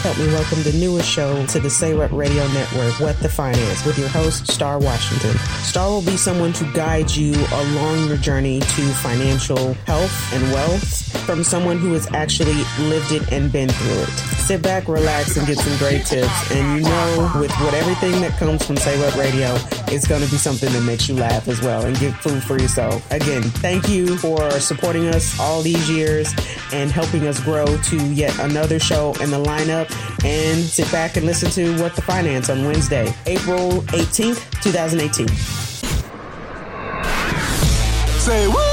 help me welcome the newest show to the SayWHA Radio Network, What the Finance, with your host, Starr Washington. Starr will be someone to guide you along your journey to financial health and wealth from someone who has actually lived it and been through it. Sit back, relax, and get some great tips. And you know, with what everything that comes from SayWHA Radio, it's going to be something that makes you laugh as well and get food for yourself. Again, thank you for supporting us all these years and helping us grow to yet another show in the lineup. And sit back and listen to What the Finance on Wednesday, April 18th, 2018. Say what?